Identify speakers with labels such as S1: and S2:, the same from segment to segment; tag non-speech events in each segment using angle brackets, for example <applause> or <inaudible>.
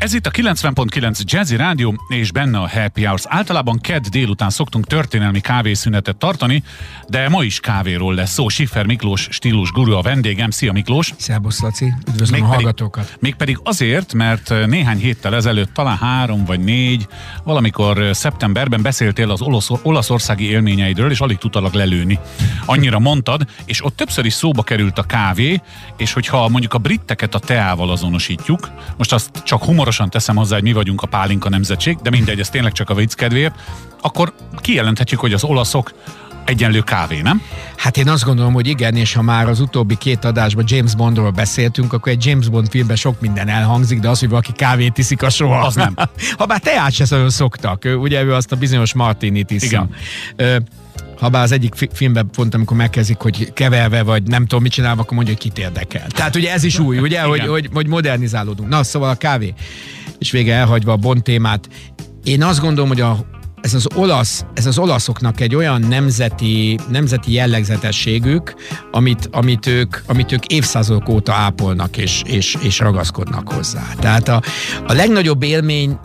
S1: Ez itt a 90.9 Jazzy Rádió, és benne a Happy Hours. Általában kedd délután szoktunk történelmi kávészünetet tartani, de ma is kávéról lesz szó. Siffer Miklós stílus guru a vendégem. Szia Miklós!
S2: Szerbusz Laci, üdvözlöm még a hallgatókat!
S1: Pedig, még pedig azért, mert néhány héttel ezelőtt, talán három vagy négy, valamikor szeptemberben beszéltél az olasz, olaszországi élményeidről, és alig tudtalak lelőni. Annyira mondtad, és ott többször is szóba került a kávé, és hogyha mondjuk a britteket a teával azonosítjuk, most azt csak humor hamarosan teszem hozzá, hogy mi vagyunk a pálinka nemzetség, de mindegy, ez tényleg csak a vicc kedvéért, akkor kijelenthetjük, hogy az olaszok egyenlő kávé, nem?
S2: Hát én azt gondolom, hogy igen, és ha már az utóbbi két adásban James Bondról beszéltünk, akkor egy James Bond filmben sok minden elhangzik, de az, hogy valaki kávét iszik, a soha.
S1: Az nem. <laughs>
S2: ha bár teát se szoktak, ugye ő azt a bizonyos martinit iszik. Igen. Habár az egyik filmben pont, amikor megkezdik, hogy keverve, vagy nem tudom, mit csinálva, akkor mondja, hogy kit érdekel. Tehát ugye ez is új, ugye, hogy, hogy, hogy modernizálódunk. Na, szóval a kávé. És vége elhagyva a bont témát. Én azt gondolom, hogy a ez az olasz, ez az olaszoknak egy olyan nemzeti, nemzeti jellegzetességük, amit, amit, ők, amit ők évszázadok óta ápolnak és, és, és ragaszkodnak hozzá. Tehát a, a legnagyobb élmény,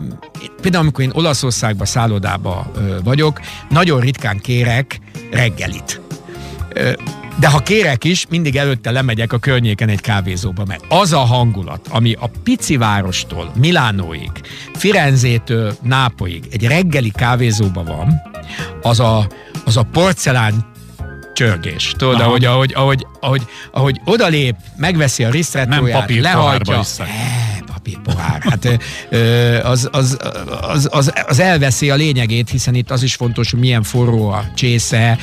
S2: például amikor én Olaszországba, szállodába vagyok, nagyon ritkán kérek reggelit. De ha kérek is, mindig előtte lemegyek a környéken egy kávézóba, mert az a hangulat, ami a pici várostól, Milánóig, Firenzétől Nápolyig egy reggeli kávézóba van, az a, az a porcelán csörgés. Tudod, ahogy, ahogy, ahogy, ahogy, ahogy odalép, megveszi a risztrettóját, lehajtja papírpohár. Hát az, az, az, az, az elveszi a lényegét, hiszen itt az is fontos, hogy milyen forró a csésze,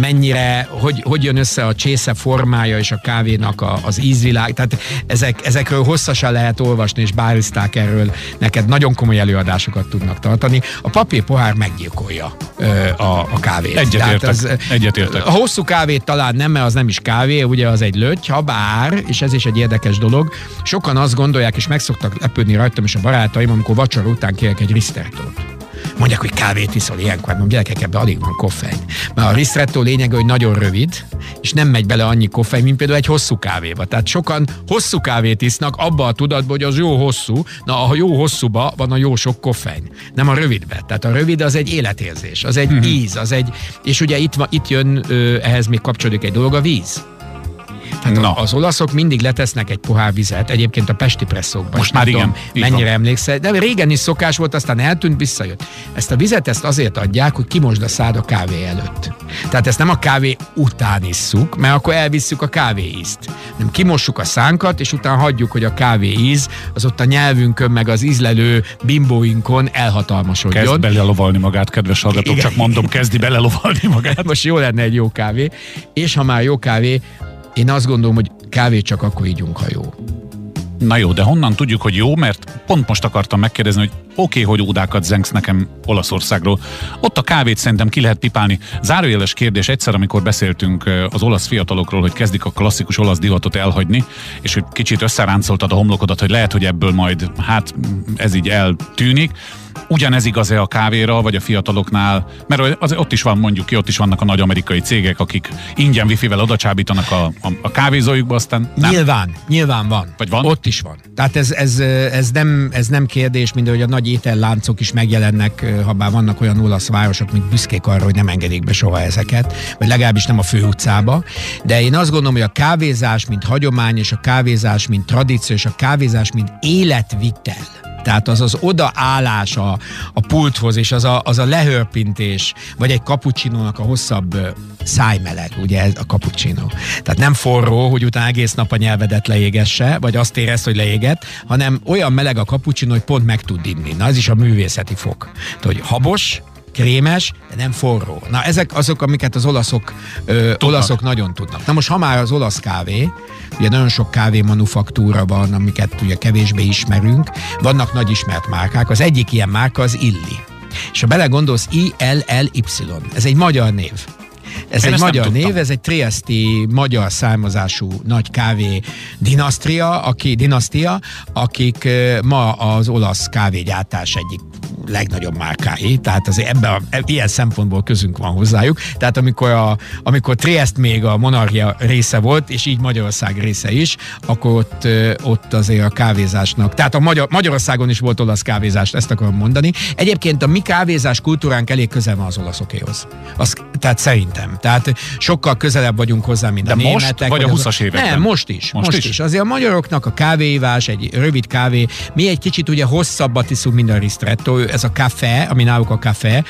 S2: mennyire, hogy, hogy jön össze a csésze formája és a kávénak a, az ízvilág. Tehát ezek, ezekről hosszasan lehet olvasni, és báriszták erről neked nagyon komoly előadásokat tudnak tartani. A papírpohár meggyilkolja a, a kávét.
S1: Egyetértek. Az, egyetértek.
S2: A hosszú kávét talán nem, mert az nem is kávé, ugye az egy löty, ha bár, és ez is egy érdekes dolog, sokan azt gondolják, és meg szoktak lepődni rajtam és a barátaim, amikor vacsora után kérek egy risztertót. Mondják, hogy kávét iszol ilyenkor, mondom, gyerekek, ebben alig van koffein. Mert a risztretto lényege, hogy nagyon rövid, és nem megy bele annyi koffein, mint például egy hosszú kávéba. Tehát sokan hosszú kávét isznak abba a tudatban, hogy az jó hosszú, na a jó hosszúba van a jó sok koffein, nem a rövidbe. Tehát a rövid az egy életérzés, az egy hmm. íz, az egy, és ugye itt, itt jön, ehhez még kapcsolódik egy dolog, a víz. Hát Na. az olaszok mindig letesznek egy pohár vizet, egyébként a pesti presszókban.
S1: Most már igen.
S2: Mennyire van. emlékszel, de régen is szokás volt, aztán eltűnt, visszajött. Ezt a vizet ezt azért adják, hogy kimosd a szád a kávé előtt. Tehát ezt nem a kávé után isszuk, mert akkor elvisszük a kávé ízt. Nem kimossuk a szánkat, és utána hagyjuk, hogy a kávé íz az ott a nyelvünkön, meg az ízlelő bimbóinkon elhatalmasodjon.
S1: Kezd belelovalni magát, kedves hallgatók, csak mondom, kezdi belelovalni magát.
S2: Most jó lenne egy jó kávé, és ha már jó kávé, én azt gondolom, hogy kávét csak akkor ígyunk, ha jó.
S1: Na jó, de honnan tudjuk, hogy jó? Mert pont most akartam megkérdezni, hogy oké, okay, hogy ódákat zengsz nekem Olaszországról. Ott a kávét szerintem ki lehet pipálni. Zárójeles kérdés egyszer, amikor beszéltünk az olasz fiatalokról, hogy kezdik a klasszikus olasz divatot elhagyni, és hogy kicsit összeráncoltad a homlokodat, hogy lehet, hogy ebből majd, hát ez így eltűnik ugyanez igaz-e a kávéra, vagy a fiataloknál? Mert az, ott is van, mondjuk ki, ott is vannak a nagy amerikai cégek, akik ingyen wifi-vel odacsábítanak a, a, a kávézójukba, aztán
S2: nem. Nyilván, nyilván van.
S1: Vagy van?
S2: Ott is van. Tehát ez, ez, ez, nem, ez nem kérdés, mint hogy a nagy ételláncok is megjelennek, ha bár vannak olyan olasz városok, mint büszkék arra, hogy nem engedik be soha ezeket, vagy legalábbis nem a főutcába. De én azt gondolom, hogy a kávézás, mint hagyomány, és a kávézás, mint tradíció, és a kávézás, mint életvitel, tehát az az odaállás a, a pulthoz, és az a, az a lehörpintés, vagy egy kapucsinónak a hosszabb szájmeleg, ugye ez a cappuccino. Tehát nem forró, hogy utána egész nap a nyelvedet leégesse, vagy azt érez, hogy leéget, hanem olyan meleg a kapucsinó, hogy pont meg tud inni. Na ez is a művészeti fok. Tehát, hogy habos, krémes, de nem forró. Na ezek azok, amiket az olaszok, ö, olaszok nagyon tudnak. Na most ha már az olasz kávé, ugye nagyon sok kávé manufaktúra van, amiket ugye kevésbé ismerünk, vannak nagy ismert márkák, az egyik ilyen márka az Illi. És ha belegondolsz, I-L-L-Y, ez egy magyar név. Ez Én egy magyar név, ez egy triesti magyar származású nagy kávé dinasztria, aki, dinasztia, akik ma az olasz kávégyártás egyik legnagyobb márkái, tehát azért ebben a, e, ilyen szempontból közünk van hozzájuk. Tehát amikor, a, amikor Triest még a monarchia része volt, és így Magyarország része is, akkor ott, ott azért a kávézásnak, tehát a Magyar, Magyarországon is volt olasz kávézás, ezt akarom mondani. Egyébként a mi kávézás kultúránk elég közel van az olaszokéhoz. Az, tehát szerintem. Tehát sokkal közelebb vagyunk hozzá, mint
S1: De
S2: a
S1: most,
S2: németek.
S1: vagy a
S2: az-
S1: 20-as években?
S2: Nem, most is. Most, most is? is. Azért a magyaroknak a kávéívás, egy rövid kávé, mi egy kicsit ugye hosszabbat iszunk, mint a ristretto, ez a café, ami náluk a café,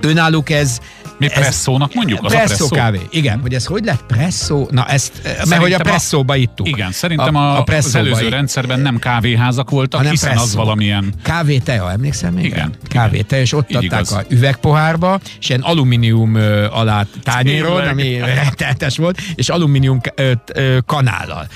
S2: önálluk ez
S1: Mi presszónak mondjuk? Az a
S2: presszó
S1: presszó?
S2: kávé. Igen, hogy ez hogy lett presszó? Na ezt, mert hogy a
S1: Szerintem
S2: presszóba ittuk.
S1: Igen, szerintem a, a, az előző rendszerben nem kávéházak voltak,
S2: hanem
S1: hiszen az
S2: presszó.
S1: valamilyen...
S2: Kávé tea, emlékszel még?
S1: Igen,
S2: rá?
S1: igen.
S2: Kávé tea, és ott adták
S1: igaz.
S2: a üvegpohárba, és ilyen alumínium ö, alá tányéron, ami rettenetes volt, és alumínium ö, kanállal.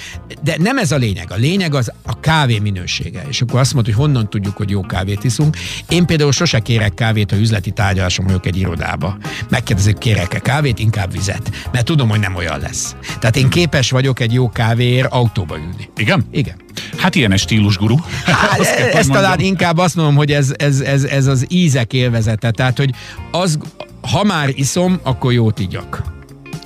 S2: De nem ez a lényeg. A lényeg az a kávé minősége. És akkor azt mondta, hogy honnan tudjuk, hogy jó kávét iszunk. Én például sose kérek kávét, ha üzleti tárgyalásom vagyok egy irodába. Megkérdezik, kérek-e kávét, inkább vizet. Mert tudom, hogy nem olyan lesz. Tehát én képes vagyok egy jó kávéért autóba ülni.
S1: Igen?
S2: Igen.
S1: Hát ilyen egy stílusguru.
S2: Hát, <laughs>
S1: Azt kell, hogy
S2: ez talán inkább azt mondom, hogy ez, ez, ez, ez az ízek élvezete. Tehát, hogy az, ha már iszom, akkor jót igyak.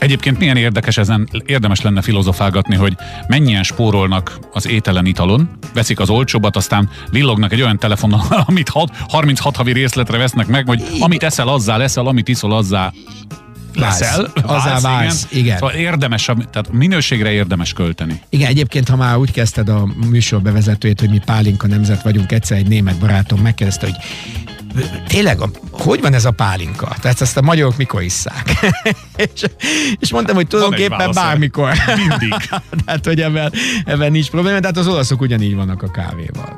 S1: Egyébként milyen érdekes ezen, érdemes lenne filozofálgatni, hogy mennyien spórolnak az ételen italon, veszik az olcsóbbat, aztán villognak egy olyan telefonon, <laughs> amit hat, 36 havi részletre vesznek meg, hogy amit eszel, azzá leszel, amit iszol, azzá leszel.
S2: Azzá válsz, igen.
S1: Szóval érdemes, tehát minőségre érdemes költeni.
S2: Igen, egyébként, ha már úgy kezdted a műsor bevezetőjét, hogy mi pálinka nemzet vagyunk, egyszer egy német barátom megkérdezte, hogy tényleg, hogy van ez a pálinka? Tehát ezt a magyarok mikor isszák? <laughs> és, és mondtam, hogy tulajdonképpen bármikor.
S1: Mindig. <laughs>
S2: Tehát, hogy ebben, ebben nincs probléma, tehát az olaszok ugyanígy vannak a kávéval.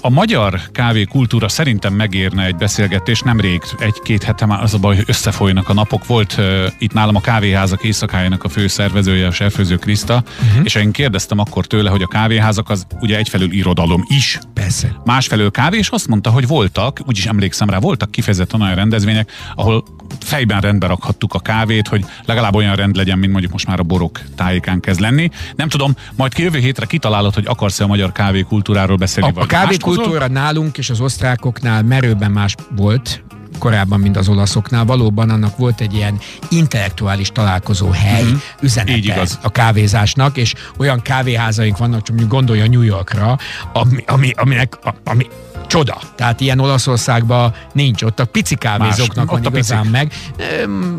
S1: A magyar kávékultúra szerintem megérne egy beszélgetés. Nemrég, egy-két hete már az a baj, hogy összefolynak a napok. Volt itt nálam a kávéházak éjszakájának a főszervezője, a serfőző Kriszta, uh-huh. és én kérdeztem akkor tőle, hogy a kávéházak az ugye egyfelől irodalom is,
S2: Persze.
S1: másfelől kávé, és azt mondta, hogy voltak, úgyis emlékszem rá, voltak kifejezetten olyan rendezvények, ahol fejben rendbe rakhattuk a kávét, hogy legalább olyan rend legyen, mint mondjuk most már a borok tájékán kezd lenni. Nem tudom, majd ki jövő hétre kitalálod, hogy akarsz-e a magyar kávékultúráról beszélni,
S2: A,
S1: vagy
S2: a kávékultúra nálunk és az osztrákoknál merőben más volt, korábban, mint az olaszoknál. Valóban annak volt egy ilyen intellektuális találkozó hely,
S1: Mhm.
S2: mm-hmm. üzenete
S1: Így igaz.
S2: a kávézásnak, és olyan kávéházaink vannak, csak mondjuk gondolja New Yorkra, ami, ami, aminek, ami csoda. Tehát ilyen Olaszországban nincs. Ott a pici kávézóknak van igazán
S1: picik.
S2: meg.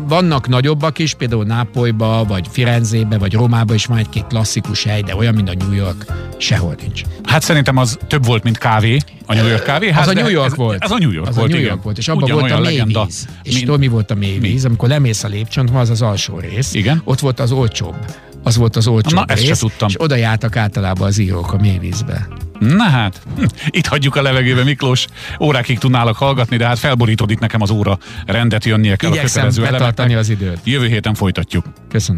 S2: Vannak nagyobbak is, például Nápolyba, vagy Firenzébe, vagy Rómába is van egy-két klasszikus hely, de olyan, mint a New York, sehol nincs.
S1: Hát szerintem az több volt, mint kávé, a New York kávé. Hát
S2: Az a New York volt.
S1: Ez a New York
S2: az
S1: volt,
S2: a New
S1: igen.
S2: York volt, és abban volt a mélyvíz. És
S1: mint-
S2: tudod, mi volt a mélyvíz? Amikor lemész a lépcsőn, az az alsó rész.
S1: Igen.
S2: Ott volt az olcsóbb. Az volt az olcsóbb
S1: Na, ezt se
S2: rész,
S1: tudtam.
S2: és oda jártak általában az írók a mélyvízbe.
S1: Na hát, hm, itt hagyjuk a levegőbe, Miklós. Órákig tudnálak hallgatni, de hát felborítod itt nekem az óra rendet, jönnie kell a
S2: Igyekszem
S1: kötelező
S2: betartani az időt.
S1: Jövő héten folytatjuk.
S2: Köszönöm.